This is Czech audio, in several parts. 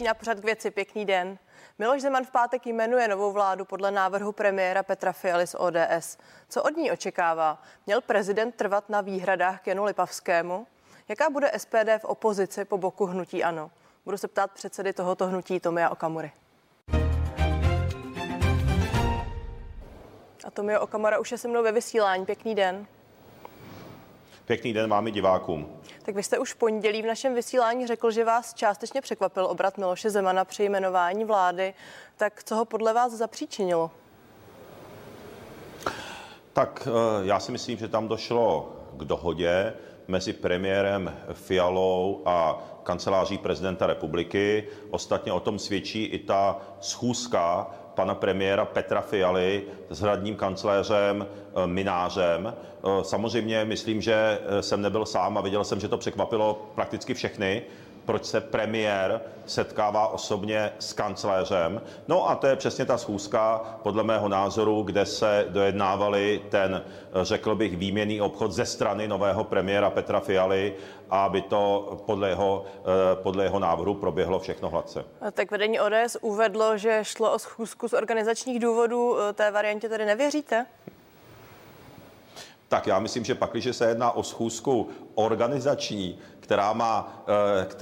Začíná pořád k věci. Pěkný den. Miloš Zeman v pátek jmenuje novou vládu podle návrhu premiéra Petra Fialy z ODS. Co od ní očekává? Měl prezident trvat na výhradách k Janu Lipavskému? Jaká bude SPD v opozici po boku hnutí ANO? Budu se ptát předsedy tohoto hnutí Tomia Okamury. A Tomio Okamura už je se mnou ve vysílání. Pěkný den. Pěkný den máme divákům. Tak vy jste už v pondělí v našem vysílání řekl, že vás částečně překvapil obrat Miloše Zemana při jmenování vlády. Tak co ho podle vás zapříčinilo? Tak eh, já si myslím, že tam došlo k dohodě mezi premiérem Fialou a kanceláří prezidenta republiky. Ostatně o tom svědčí i ta schůzka pana premiéra Petra Fialy s hradním kancléřem eh, Minářem. Eh, samozřejmě myslím, že eh, jsem nebyl sám a viděl jsem, že to překvapilo prakticky všechny proč se premiér setkává osobně s kancléřem. No a to je přesně ta schůzka, podle mého názoru, kde se dojednávali ten, řekl bych, výměný obchod ze strany nového premiéra Petra Fialy, aby to podle jeho, eh, podle jeho návrhu proběhlo všechno hladce. Tak vedení ODS uvedlo, že šlo o schůzku z organizačních důvodů. Eh, té variantě tedy nevěříte? Tak já myslím, že pak, když se jedná o schůzku organizační, která má,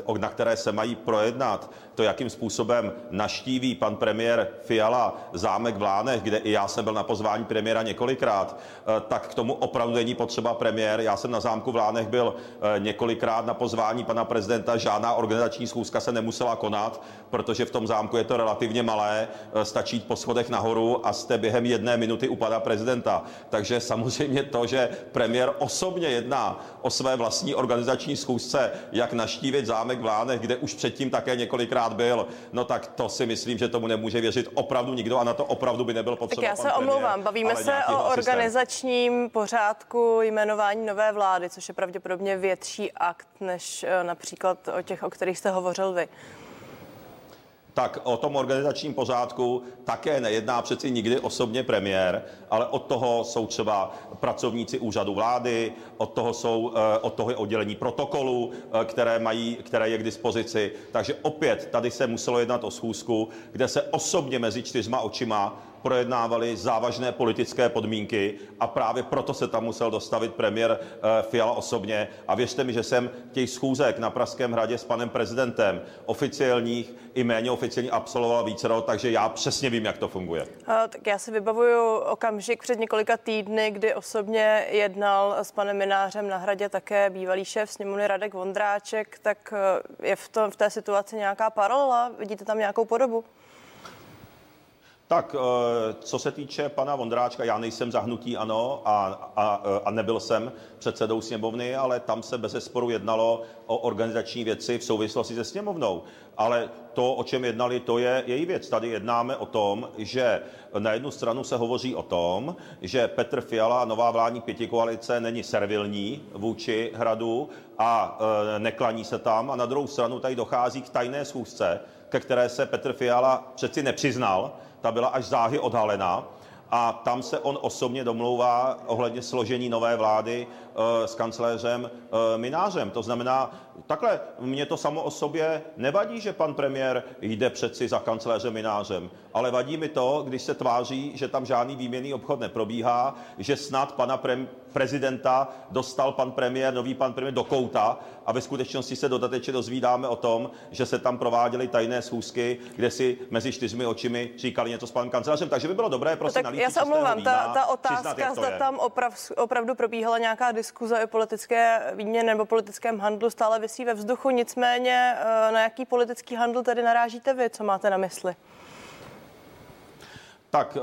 eh, na které se mají projednat to, jakým způsobem naštíví pan premiér Fiala zámek v Lánech, kde i já jsem byl na pozvání premiéra několikrát, eh, tak k tomu opravdu není potřeba premiér. Já jsem na zámku v Lánech byl eh, několikrát na pozvání pana prezidenta, žádná organizační schůzka se nemusela konat, protože v tom zámku je to relativně malé, stačí jít po schodech nahoru a jste během jedné minuty u pana prezidenta. Takže samozřejmě to, že premiér osobně jedná o své vlastní organizační schůzce, jak naštívit zámek v Lánech, kde už předtím také několikrát byl, no tak to si myslím, že tomu nemůže věřit opravdu nikdo a na to opravdu by nebyl potřeba. Tak já se omlouvám, bavíme se o organizačním pořádku jmenování nové vlády, což je pravděpodobně větší akt než eh, například o těch, o kterých jste hovořil vy tak o tom organizačním pořádku také nejedná přeci nikdy osobně premiér, ale od toho jsou třeba pracovníci úřadu vlády, od toho, jsou, eh, od toho je oddělení protokolu, eh, které, mají, které je k dispozici. Takže opět tady se muselo jednat o schůzku, kde se osobně mezi čtyřma očima projednávali závažné politické podmínky a právě proto se tam musel dostavit premiér eh, Fiala osobně. A věřte mi, že jsem těch schůzek na Pražském hradě s panem prezidentem oficiálních i méně oficiálních absolvoval více, takže já přesně vím, jak to funguje. A, tak já si vybavuju okamžik před několika týdny, kdy osobně jednal s panem Minářem na hradě také bývalý šéf sněmovny Radek Vondráček, tak eh, je v, to, v té situaci nějaká paralela? Vidíte tam nějakou podobu? Tak, eh, co se týče pana Vondráčka, já nejsem zahnutí ano a, a, eh, a nebyl jsem předsedou sněmovny, ale tam se bez sporu jednalo o organizační věci v souvislosti se sněmovnou. Ale to, o čem jednali, to je její věc. Tady jednáme o tom, že na jednu stranu se hovoří o tom, že Petr Fiala, nová vládní pětikoalice, není servilní vůči hradu a e, neklaní se tam. A na druhou stranu tady dochází k tajné schůzce, ke které se Petr Fiala přeci nepřiznal, ta byla až záhy odhalena a tam se on osobně domlouvá ohledně složení nové vlády e, s kancléřem e, Minářem. To znamená, takhle, mě to samo o sobě nevadí, že pan premiér jde přeci za kancléřem Minářem, ale vadí mi to, když se tváří, že tam žádný výměný obchod neprobíhá, že snad pana pre- prezidenta dostal pan premiér, nový pan premiér do kouta a ve skutečnosti se dodatečně dozvídáme o tom, že se tam prováděly tajné schůzky, kde si mezi čtyřmi očimi říkali něco s panem kancelářem. Takže by bylo dobré, prosím, no, tak já se omlouvám, ta, ta otázka, přiznat, zda tam oprav, opravdu probíhala nějaká diskuze o politické výměně nebo politickém handlu, stále vysí ve vzduchu. Nicméně, eh, na jaký politický handl tedy narážíte vy? Co máte na mysli? Tak eh,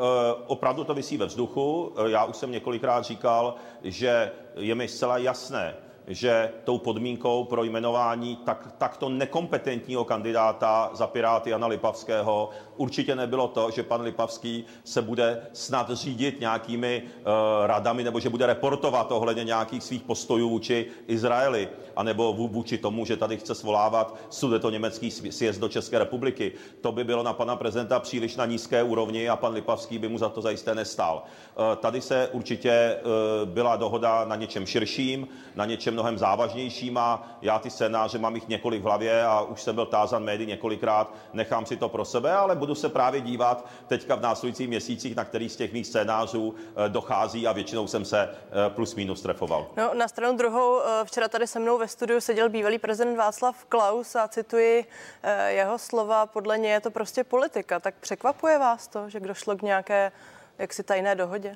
opravdu to vysí ve vzduchu. Eh, já už jsem několikrát říkal, že je mi zcela jasné, že tou podmínkou pro jmenování tak, takto nekompetentního kandidáta za Piráty Jana Lipavského určitě nebylo to, že pan Lipavský se bude snad řídit nějakými uh, radami nebo že bude reportovat ohledně nějakých svých postojů vůči Izraeli anebo vůči tomu, že tady chce svolávat sudeto německý sjezd do České republiky. To by bylo na pana prezidenta příliš na nízké úrovni a pan Lipavský by mu za to zajisté nestál. Uh, tady se určitě uh, byla dohoda na něčem širším, na něčem mnohem závažnějšíma. Já ty scénáře mám jich několik v hlavě a už jsem byl tázan médií několikrát, nechám si to pro sebe, ale budu se právě dívat teďka v následujících měsících, na který z těch mých scénářů eh, dochází a většinou jsem se eh, plus minus trefoval. No, na stranu druhou, včera tady se mnou ve studiu seděl bývalý prezident Václav Klaus a cituji jeho slova, podle něj je to prostě politika. Tak překvapuje vás to, že došlo k nějaké jaksi tajné dohodě?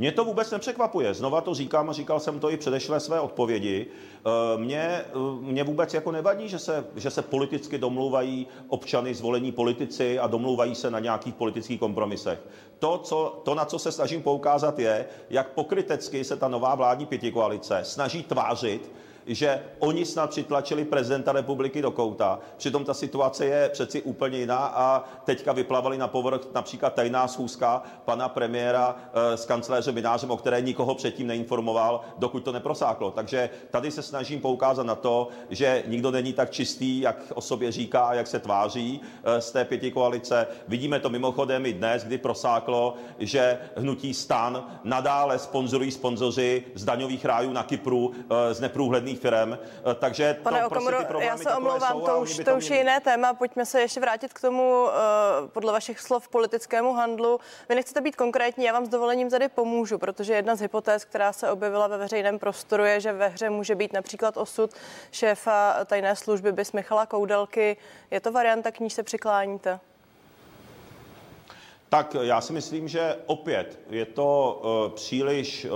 Mě to vůbec nepřekvapuje. Znova to říkám a říkal jsem to i předešlé své odpovědi. Eh, mě, eh, mě vůbec jako nevadí, že se, že se politicky domlouvají občany, zvolení politici a domlouvají se na nějakých politických kompromisech. To, co, to, na co se snažím poukázat, je, jak pokrytecky se ta nová vládní pětikoalice snaží tvářit, že oni snad přitlačili prezidenta republiky do kouta. Přitom ta situace je přeci úplně jiná a teďka vyplavali na povrch například tajná schůzka pana premiéra eh, s kancléřem Vinářem, o které nikoho předtím neinformoval, dokud to neprosáklo. Takže tady se snažím poukázat na to, že nikdo není tak čistý, jak o sobě říká a jak se tváří eh, z té pěti koalice. Vidíme to mimochodem i dnes, kdy prosáklo, že hnutí stan nadále sponzorují sponzoři z daňových rájů na Kypru eh, z neprůhledných firm. Eh, takže Pane to, Okamuro, prostě já se omlouvám, to už, to už je jiné téma. Pojďme se ještě vrátit k tomu, uh, podle vašich slov, politickému handlu. Vy nechcete být konkrétní, já vám s dovolením tady pomůžu, protože jedna z hypotéz, která se objevila ve veřejném prostoru, je, že ve hře může být například osud šéfa tajné služby Bys Michala Koudelky. Je to varianta, k níž se přikláníte? Tak já si myslím, že opět je to uh, příliš uh,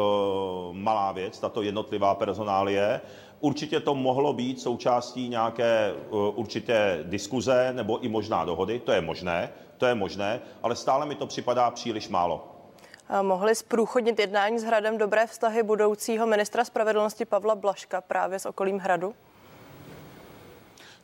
malá věc, tato jednotlivá personálie. Určitě to mohlo být součástí nějaké uh, určité diskuze nebo i možná dohody, to je možné, to je možné, ale stále mi to připadá příliš málo. A mohli zprůchodnit jednání s Hradem dobré vztahy budoucího ministra spravedlnosti Pavla Blaška právě s okolím Hradu?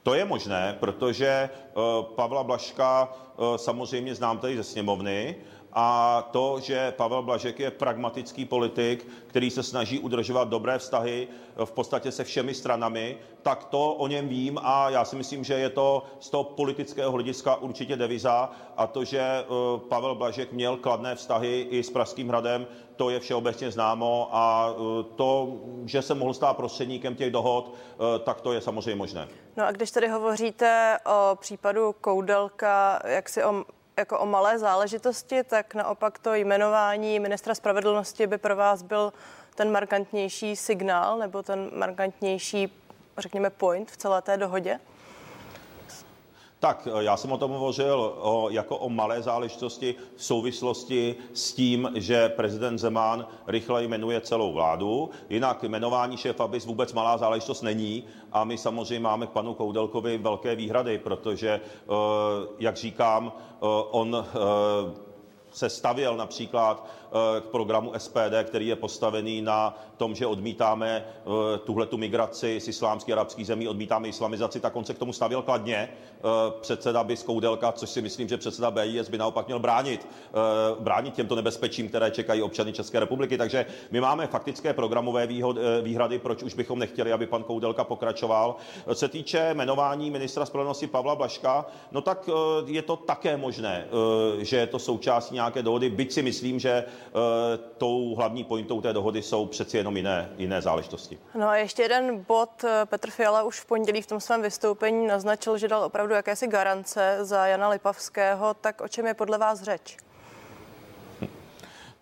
To je možné, protože uh, Pavla Blaška uh, samozřejmě znám tady ze sněmovny a to, že Pavel Blažek je pragmatický politik, který se snaží udržovat dobré vztahy v podstatě se všemi stranami, tak to o něm vím a já si myslím, že je to z toho politického hlediska určitě deviza a to, že eh, Pavel Blažek měl kladné vztahy i s Pražským hradem, to je všeobecně známo a eh, to, že se mohl stát prostředníkem těch dohod, eh, tak to je samozřejmě možné. No a když tady hovoříte o případu Koudelka, jak si o jako o malé záležitosti, tak naopak to jmenování ministra spravedlnosti by pro vás byl ten markantnější signál nebo ten markantnější, řekněme, point v celé té dohodě? Tak eh, já jsem o tom hovořil o, jako o malé záležitosti v souvislosti s tím, že prezident Zeman rychle jmenuje celou vládu. Jinak jmenování šéfa BIS vůbec malá záležitost není a my samozřejmě máme k panu Koudelkovi velké výhrady, protože, eh, jak říkám, eh, on se stavěl například k programu SPD, který je postavený na tom, že odmítáme eh, tuhle tu migraci z islámských arabských zemí, odmítáme islamizaci, tak on se k tomu stavěl kladně. Eh, předseda by Skoudelka, což si myslím, že předseda BIS by naopak měl bránit, bránit těmto nebezpečím, které čekají občany České republiky. Takže my máme faktické programové výhrady, proč už bychom nechtěli, aby pan Koudelka pokračoval. Co se týče jmenování ministra spravedlnosti Pavla Blaška, no tak je to také možné, že je to součástí nějaké dohody, byť si myslím, že Eh, tou hlavní pointou té dohody jsou přeci jenom jiné, jiné záležitosti. No a ještě jeden bod. Petr Fiala už v pondělí v tom svém vystoupení naznačil, že dal opravdu jakési garance za Jana Lipavského. Tak o čem je podle vás řeč?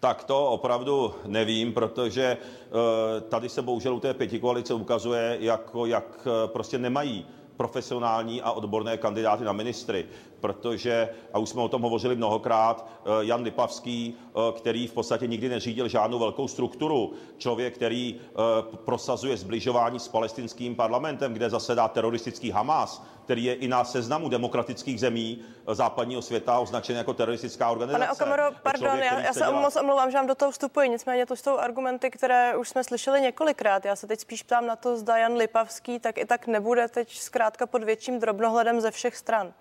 Tak to opravdu nevím, protože eh, tady se bohužel u té pětikoalice ukazuje, jako, jak eh, prostě nemají profesionální a odborné kandidáty na ministry protože, a už jsme o tom hovořili mnohokrát, eh, Jan Lipavský, eh, který v podstatě nikdy neřídil žádnou velkou strukturu, člověk, který eh, prosazuje zbližování s palestinským parlamentem, kde zasedá teroristický Hamas, který je i na seznamu demokratických zemí západního světa označen jako teroristická organizace. Pane Okamoro, pardon, člověk, já, já se dělá... moc omlouvám, že vám do toho vstupuji, nicméně to jsou argumenty, které už jsme slyšeli několikrát. Já se teď spíš ptám na to, zda Jan Lipavský tak i tak nebude teď zkrátka pod větším drobnohledem ze všech stran.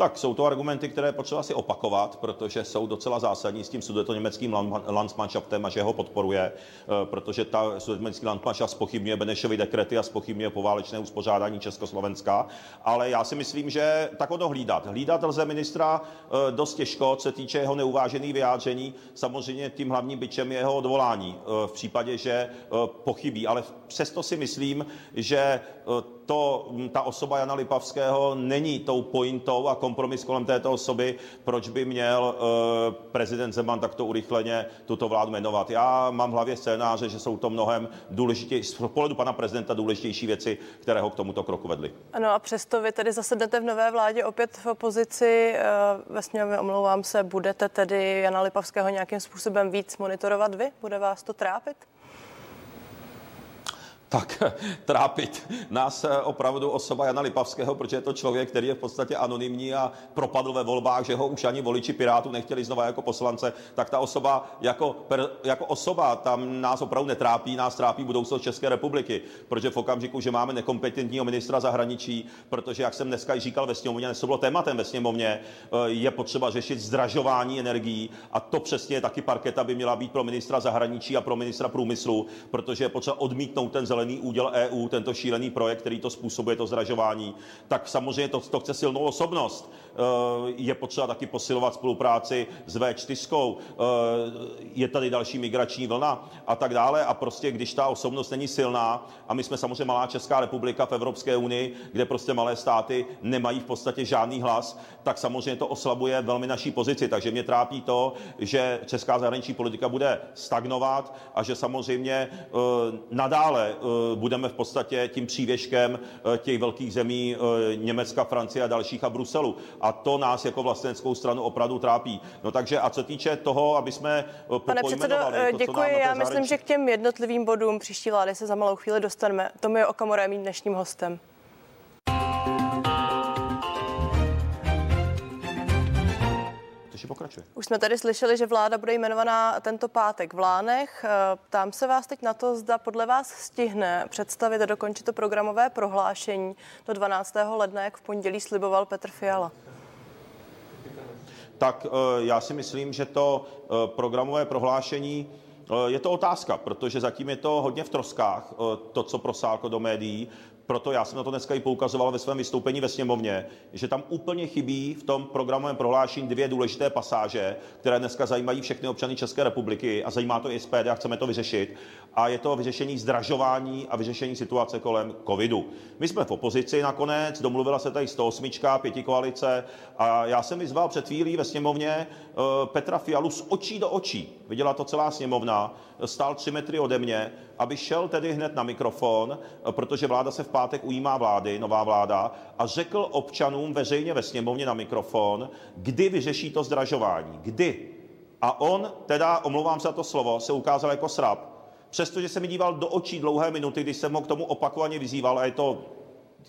Tak jsou to argumenty, které potřeba si opakovat, protože jsou docela zásadní s tím německým Landsmannschaftem a že ho podporuje, eh, protože ta německý Landsmannschaft spochybňuje Benešovy dekrety a spochybňuje poválečné uspořádání Československa. Ale já si myslím, že tak ono hlídat. Hlídat lze ministra eh, dost těžko, co se týče jeho neuvážených vyjádření. Samozřejmě tím hlavním byčem je jeho odvolání eh, v případě, že pochybí. Ale přesto si myslím, že to, ta osoba Jana Lipavského není tou pointou a kompromis kolem této osoby, proč by měl uh, prezident Zeman takto urychleně tuto vládu jmenovat. Já mám v hlavě scénáře, že jsou to mnohem důležitější, z pohledu pana prezidenta důležitější věci, které ho k tomuto kroku vedly. Ano a přesto vy tedy zasednete v nové vládě opět v opozici. Uh, ve sněmě, omlouvám se, budete tedy Jana Lipavského nějakým způsobem víc monitorovat vy? Bude vás to trápit? Tak trápit nás eh, opravdu osoba Jana Lipavského, protože je to člověk, který je v podstatě anonymní a propadl ve volbách, že ho už ani voliči Pirátů nechtěli znova jako poslance, tak ta osoba jako, per, jako osoba tam nás opravdu netrápí, nás trápí budoucnost České republiky, protože v okamžiku, že máme nekompetentního ministra zahraničí, protože, jak jsem dneska i říkal ve sněmovně, to bylo tématem ve sněmovně, eh, je potřeba řešit zdražování energií a to přesně je taky parketa by měla být pro ministra zahraničí a pro ministra průmyslu, protože je potřeba odmítnout ten zelený šílený úděl EU, tento šílený projekt, který to způsobuje, to zdražování, tak samozřejmě to, to chce silnou osobnost. Eh, je potřeba taky posilovat spolupráci s V4, eh, je tady další migrační vlna a tak dále. A prostě, když ta osobnost není silná, a my jsme samozřejmě malá Česká republika v Evropské unii, kde prostě malé státy nemají v podstatě žádný hlas, tak samozřejmě to oslabuje velmi naší pozici. Takže mě trápí to, že česká zahraniční politika bude stagnovat a že samozřejmě eh, nadále budeme v podstatě tím přívěškem těch velkých zemí Německa, Francie a dalších a Bruselu. A to nás jako vlastnickou stranu opravdu trápí. No takže a co týče toho, aby jsme eh, Pane předsedo, to, děkuji. Já myslím, že k těm jednotlivým bodům příští vlády se za malou chvíli dostaneme. To je Okamura mým dnešním hostem. Pokračuje. Už jsme tady slyšeli, že vláda bude jmenovaná tento pátek v Lánech. Eh, ptám se vás teď na to, zda podle vás stihne představit a dokončit to programové prohlášení do 12. ledna, jak v pondělí sliboval Petr Fiala tak eh, já si myslím, že to eh, programové prohlášení je to otázka, protože zatím je to hodně v troskách, to, co prosálko do médií proto já jsem na to dneska i poukazoval ve svém vystoupení ve sněmovně, že tam úplně chybí v tom programovém prohlášení dvě důležité pasáže, které dneska zajímají všechny občany České republiky a zajímá to i SPD a chceme to vyřešit. A je to vyřešení zdražování a vyřešení situace kolem covidu. My jsme v opozici nakonec, domluvila se tady 108, pěti koalice a já jsem vyzval před chvílí ve sněmovně eh, Petra Fialu z očí do očí. Viděla to celá sněmovna, stál tři metry ode mě, aby šel tedy hned na mikrofon, protože vláda se v pátek ujímá vlády, nová vláda, a řekl občanům veřejně ve sněmovně na mikrofon, kdy vyřeší to zdražování. Kdy? A on teda, omlouvám se za to slovo, se ukázal jako srab. Přestože se mi díval do očí dlouhé minuty, když jsem ho k tomu opakovaně vyzýval, a je to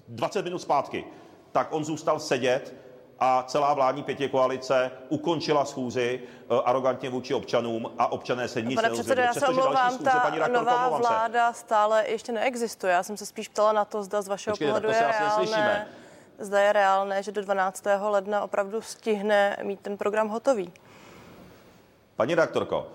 20 minut zpátky, tak on zůstal sedět a celá vládní pětikoalice ukončila schůzi uh, arrogantně vůči občanům a občané se nic Pane předsedo, já se omlouvám, ta paní nová vláda stále ještě neexistuje. Já jsem se spíš ptala na to, zda z vašeho Počkejte, pohledu je reálné, zda je reálné, že do 12. ledna opravdu stihne mít ten program hotový. Paní redaktorko,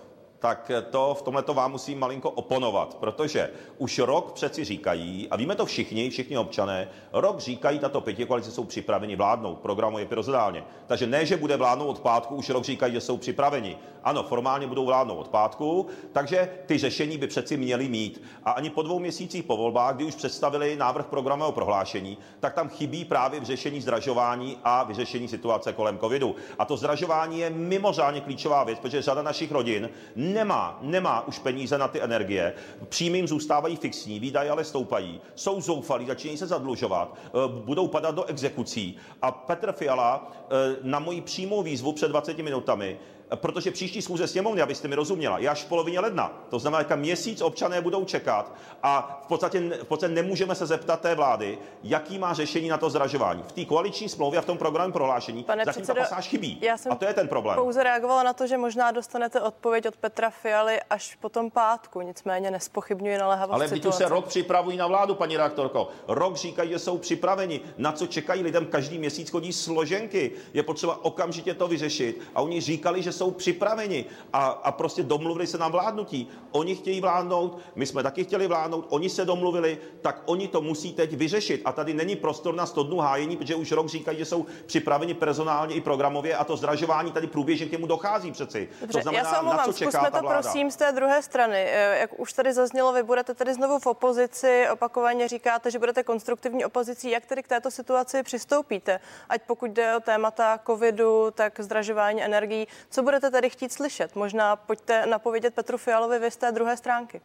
tak to v tomhle to vám musím malinko oponovat, protože už rok přeci říkají, a víme to všichni, všichni občané, rok říkají, tato pětikoalice jsou připraveni vládnout, programu je pirozidálně. Takže ne, že bude vládnout od pátku, už rok říkají, že jsou připraveni. Ano, formálně budou vládnout od pátku, takže ty řešení by přeci měly mít. A ani po dvou měsících po volbách, kdy už představili návrh programového prohlášení, tak tam chybí právě v řešení zdražování a vyřešení situace kolem covidu. A to zdražování je mimořádně klíčová věc, protože řada našich rodin nemá, nemá už peníze na ty energie, příjmy jim zůstávají fixní, výdaje ale stoupají, jsou zoufalí, začínají se zadlužovat, eh, budou padat do exekucí. A Petr Fiala eh, na moji přímou výzvu před 20 minutami protože příští schůze sněmovny, abyste mi rozuměla, je až v polovině ledna. To znamená, že měsíc občané budou čekat a v podstatě, v podstatě nemůžeme se zeptat té vlády, jaký má řešení na to zdražování. V té koaliční smlouvě a v tom programu prohlášení Pane zatím předsedo, ta pasáž chybí. Já jsem a to je ten problém. pouze reagovala na to, že možná dostanete odpověď od Petra Fialy až po tom pátku, nicméně nespochybňuji naléhavost Ale už situace. se rok připravují na vládu, paní reaktorko. Rok říkají, že jsou připraveni. Na co čekají lidem? Každý měsíc chodí složenky. Je potřeba okamžitě to vyřešit. A oni říkali, že jsou připraveni a, a prostě domluvili se na vládnutí. Oni chtějí vládnout, my jsme taky chtěli vládnout, oni se domluvili, tak oni to musí teď vyřešit. A tady není prostor na 100 dnů hájení, protože už rok říkají, že jsou připraveni personálně i programově a to zdražování tady průběžně k němu dochází přeci. Dobře, to znamená, já se omlouvám, na co čeká zkusme ta to vláda. prosím z té druhé strany. Eh, Jak už tady zaznělo, vy budete tedy znovu v opozici, opakovaně říkáte, že budete konstruktivní opozicí. Jak tedy k této situaci přistoupíte? Ať pokud jde o témata covidu, tak zdražování energií. Co budete tedy chtít slyšet? Možná pojďte napovědět Petru Fialovi vy z té druhé stránky.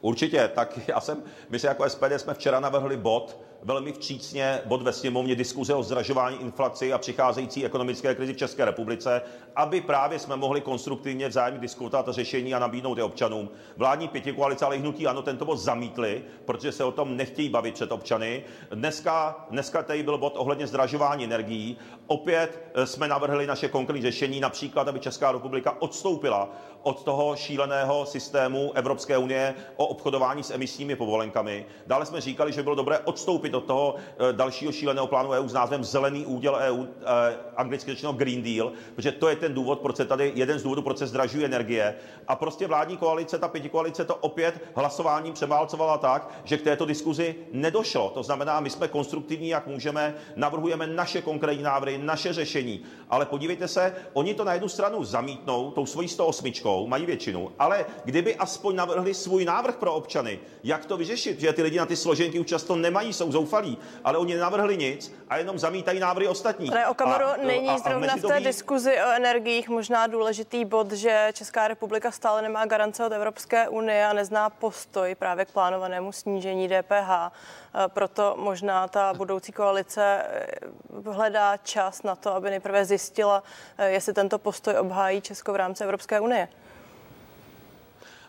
Určitě, tak já jsem, my se jako SPD jsme včera navrhli bod, velmi včícně bod ve sněmovně diskuze o zdražování inflaci a přicházející ekonomické krizi v České republice, aby právě jsme mohli konstruktivně vzájemně diskutovat a řešení a nabídnout je občanům. Vládní pětikoalice, ale i hnutí ano, tento bod zamítli, protože se o tom nechtějí bavit před občany. Dneska, dneska tady byl bod ohledně zdražování energií. Opět eh, jsme navrhli naše konkrétní řešení, například, aby Česká republika odstoupila od toho šíleného systému Evropské unie o obchodování s emisními povolenkami. Dále jsme říkali, že bylo dobré odstoupit od toho eh, dalšího šíleného plánu EU s názvem Zelený úděl EU, eh, anglicky řečeno Green Deal, protože to je ten důvod, proč se tady, jeden z důvodů, proč se zdražují energie. A prostě vládní koalice, ta pětikoalice to opět hlasováním převálcovala tak, že k této diskuzi nedošlo. To znamená, my jsme konstruktivní, jak můžeme, navrhujeme naše konkrétní návrhy, naše řešení. Ale podívejte se, oni to na jednu stranu zamítnou, tou svojí 108, mají většinu, ale kdyby aspoň navrhli svůj návrh pro občany, jak to vyřešit, že ty lidi na ty složenky už často nemají, jsou zoufalí, ale oni nenavrhli nic a jenom zamítají návrhy ostatních. Pane Okamoro, A- není a- a zrovna v té mezidobí- diskuzi o energiích možná důležitý bod, že Česká republika stále nemá garance od Evropské unie a nezná postoj právě k plánovanému snížení DPH. Eh, Proto možná ta budoucí koalice eh, hledá čas na to, aby nejprve zjistila, eh, jestli tento postoj obhájí Česko v rámci Evropské unie.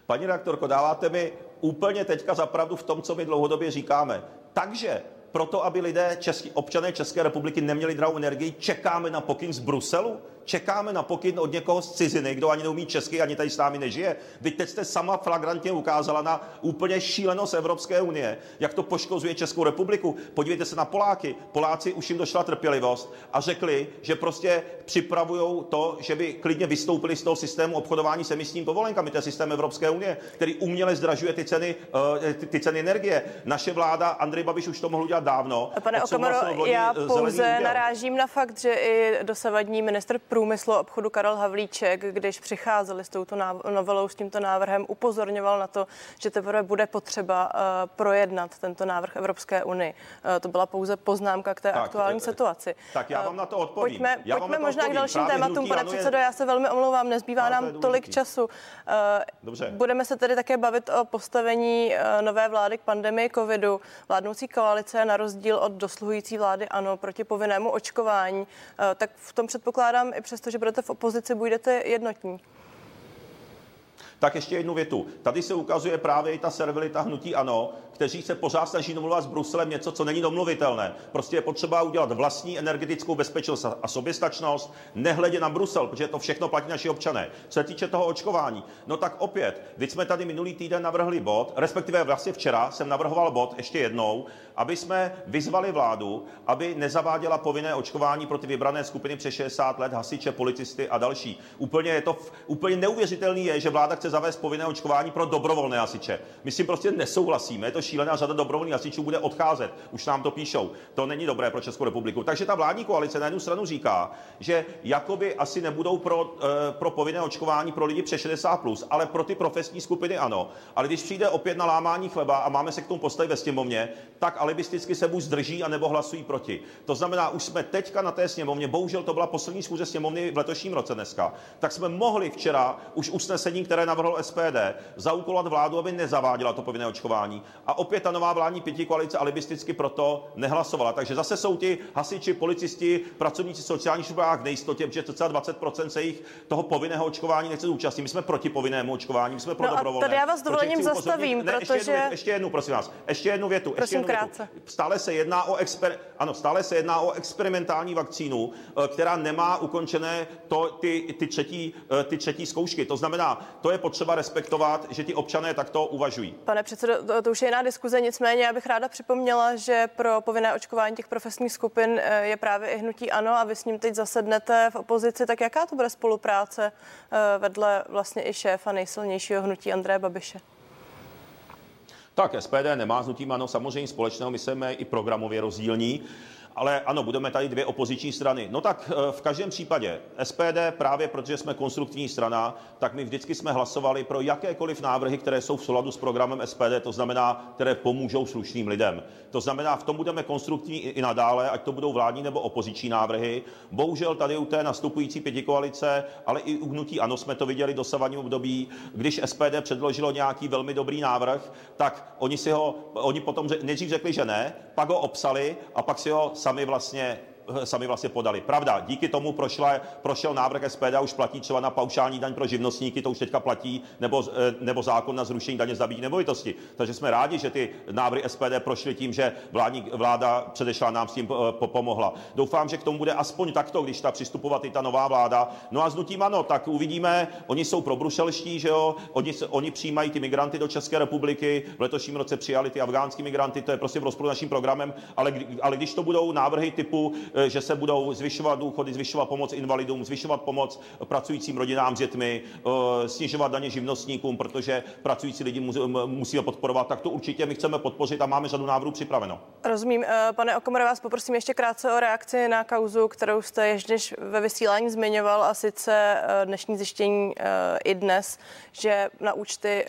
Paní redaktorko, dáváte mi úplně teďka zapravdu v tom, co my dlouhodobě říkáme. Takže proto, aby lidé, český, občané České republiky neměli drahou energii, čekáme na pokyn z Bruselu? Čekáme na pokyn od někoho z ciziny, kdo ani neumí česky, ani tady s námi nežije. Vy teď jste sama flagrantně ukázala na úplně šílenost Evropské unie, jak to poškozuje Českou republiku. Podívejte se na Poláky. Poláci už jim došla trpělivost a řekli, že prostě připravují to, že by klidně vystoupili z toho systému obchodování s emisními povolenkami, to je systém Evropské unie, který uměle zdražuje ty ceny, eh, ty, ty ceny energie. Naše vláda, Andrej Babiš už to mohl udělat dávno. Pane Okamoro, já eh, pouze narážím na fakt, že i dosavadní minister průmyslu a obchodu Karel Havlíček, když přicházeli s touto novelou, s tímto návrhem, upozorňoval na to, že teprve bude potřeba uh, projednat tento návrh Evropské unii. Uh, to byla pouze poznámka k té Tak, aktuální eh, situaci. tak já Eh, vám na to odpovím. Pojďme, Já pojďme to možná k odpovím. dalším Právě tématům, pane předsedo. Já se velmi omlouvám, nezbývá nám je tolik důležitý. času. Eh, Dobře. Budeme se tedy také bavit o postavení eh, nové vlády k pandemii covidu. Vládnoucí koalice na rozdíl od dosluhující vlády ano proti povinnému očkování. Eh, Tak v tom předpokládám i přesto, že budete v opozici, budete jednotní. Tak ještě jednu větu. Tady se ukazuje právě i ta servilita hnutí ANO, kteří se pořád snaží domluvat s Bruselem něco, co není domluvitelné. Prostě je potřeba udělat vlastní energetickou bezpečnost a- soběstačnost, nehledě na Brusel, protože to všechno platí naši občané. Co se týče toho očkování, no tak opět, když jsme tady minulý týden navrhli bod, respektive vlastně včera jsem navrhoval bod ještě jednou, aby jsme vyzvali vládu, aby nezaváděla povinné očkování pro ty vybrané skupiny přes 60 let, hasiče, policisty a další. Úplně je to úplně neuvěřitelný je, že vláda chce zavést povinné očkování pro dobrovolné hasiče. My s tím prostě nesouhlasíme. Je to šílená řada dobrovolných hasičů bude odcházet. Už nám to píšou. To není dobré pro Českou republiku. Takže ta vládní koalice na jednu stranu říká, že jakoby asi nebudou pro, eh, pro povinné očkování pro lidi přes 60 plus, ale pro ty profesní skupiny ano. Ale když přijde opět na lámání chleba a máme se k tomu postavit ve sněmovně, tak alibisticky se buď zdrží, anebo hlasují proti. To znamená, už jsme teďka na té sněmovně, bohužel to byla poslední schůze sněmovny v letošním roce dneska, tak jsme mohli včera už usnesení, které navrhl navrhl SPD, zaúkolovat vládu, aby nezaváděla to povinné očkování. A opět ta nová vládní pěti koalice alibisticky proto nehlasovala. Takže zase jsou ti hasiči, policisti, pracovníci sociálních službách v nejistotě, protože cca 20% se jich toho povinného očkování nechce zúčastnit. My jsme proti povinnému očkování, my jsme pro no dobrovolné. Tady já vás dovolením zastavím, ne, protože... Ještě jednu, ještě jednu, prosím vás. Ještě jednu větu. Prosím, ještě jednu větu. Stále se jedná o exper... ano, stále se jedná o experimentální vakcínu, eh, která nemá ukončené to, ty, ty, třetí, eh, ty třetí zkoušky. To znamená, to je potřeba respektovat, že ti občané takto uvažují. Pane předsedo, to, to už je jiná diskuze, nicméně já bych ráda připomněla, že pro povinné očkování těch profesních skupin eh, je právě i hnutí ANO a vy s ním teď zasednete v opozici, tak jaká to bude spolupráce vedle vlastně i šéfa nejsilnějšího hnutí Andreje Babiše? Tak SPD nemá s hnutím ANO samozřejmě společného, my jsme i programově rozdílní ale ano, budeme tady dvě opoziční strany. No tak eh, v každém případě SPD, právě protože jsme konstruktivní strana, tak my vždycky jsme hlasovali pro jakékoliv návrhy, které jsou v souladu s programem SPD, to znamená, které pomůžou slušným lidem. To znamená, v tom budeme konstruktivní i nadále, ať to budou vládní nebo opoziční návrhy. Bohužel tady u té nastupující pětikoalice, ale i u hnutí ANO jsme to viděli do savání období, když SPD předložilo nějaký velmi dobrý návrh, tak oni si ho, oni potom nejdřív řekli, že ne, pak ho obsali a pak si ho sami vlastně sami vlastně podali. Pravda, díky tomu prošla, prošel návrh SPD a už platí třeba na paušální daň pro živnostníky, to už teďka platí, nebo, eh, nebo zákon na zrušení daně z nabídí nemovitosti. Takže jsme rádi, že ty návrhy SPD prošly tím, že vládní, vláda předešla nám s tím eh, pomohla. Doufám, že k tomu bude aspoň takto, když ta přistupovat i ta nová vláda. No a s ano, tak uvidíme, oni jsou pro bruselští, že jo, oni, oni přijímají ty migranty do České republiky, v letošním roce přijali ty afgánský migranty, to je prostě v rozporu s naším programem, ale, ale když to budou návrhy typu Eh, že se budou zvyšovat důchody, zvyšovat pomoc invalidům, zvyšovat pomoc pracujícím rodinám s dětmi, eh, snižovat daně živnostníkům, protože pracující lidi musíme podporovat, tak to určitě my chceme podpořit a máme řadu návrhů připraveno. Rozumím. Eh, pane Okomore, vás poprosím ještě krátce o reakci na kauzu, kterou jste ještě ve vysílání zmiňoval a sice dnešní zjištění i dnes, že na účty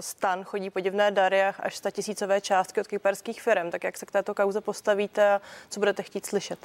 stan chodí podivné dary až 100 tisícové částky od kyperských firm. Tak jak se k této kauze postavíte a co budete chtít slyšet?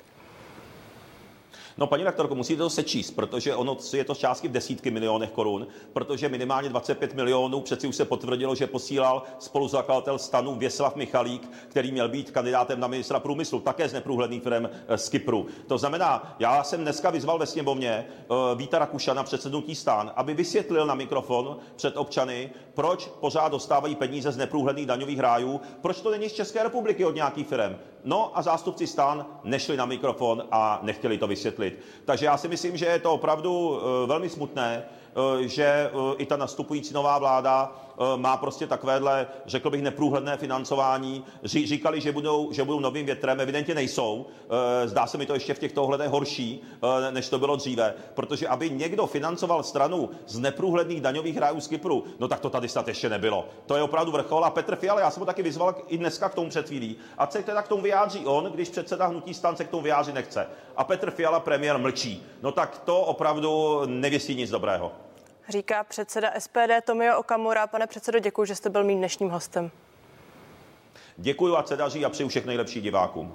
No, paní rektorko, musíte to sečíst, protože ono je to částky v desítky milionech korun, protože minimálně 25 milionů přeci už se potvrdilo, že posílal spoluzakladatel stanu Věslav Michalík, který měl být kandidátem na ministra průmyslu, také z neprůhledných firm eh, z Kypru. To znamená, já jsem dneska vyzval ve sněmovně uh, Víta Rakušana, předsednutí stan, aby vysvětlil na mikrofon před občany, proč pořád dostávají peníze z neprůhledných daňových rájů, proč to není z České republiky od nějakých firm. No a zástupci stan nešli na mikrofon a nechtěli to vysvětlit. Takže já si myslím, že je to opravdu eh, velmi smutné, že eh, i ta nastupující nová vláda eh, má prostě takovéhle, řekl bych, neprůhledné financování. Říkali, že budou, že budou novým větrem, evidentně nejsou. Zdá se mi to ještě v těchto ohledech horší, než to bylo dříve, protože aby někdo financoval stranu z neprůhledných daňových rájů z Kypru, no tak to tady snad ještě nebylo. To je opravdu vrchol. A Petr Fiala, já jsem ho taky vyzval i dneska k tomu před chvílí. A se teda k tomu vyjádří on, když předseda hnutí stan se k tomu vyjádří nechce. A Petr Fiala, premiér, mlčí. No tak to opravdu nevěsí nic dobrého říká předseda SPD Tomio Okamura. Pane předsedo, děkuji, že jste byl mým dnešním hostem. Děkuji a se daří a přeju všech nejlepší divákům.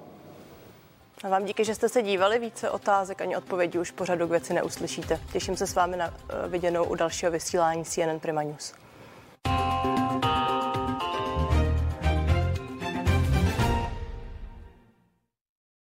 A vám díky, že jste se dívali. Více otázek ani odpovědí už pořadu k věci neuslyšíte. Těším se s vámi na eh, viděnou u dalšího vysílání CNN Prima News.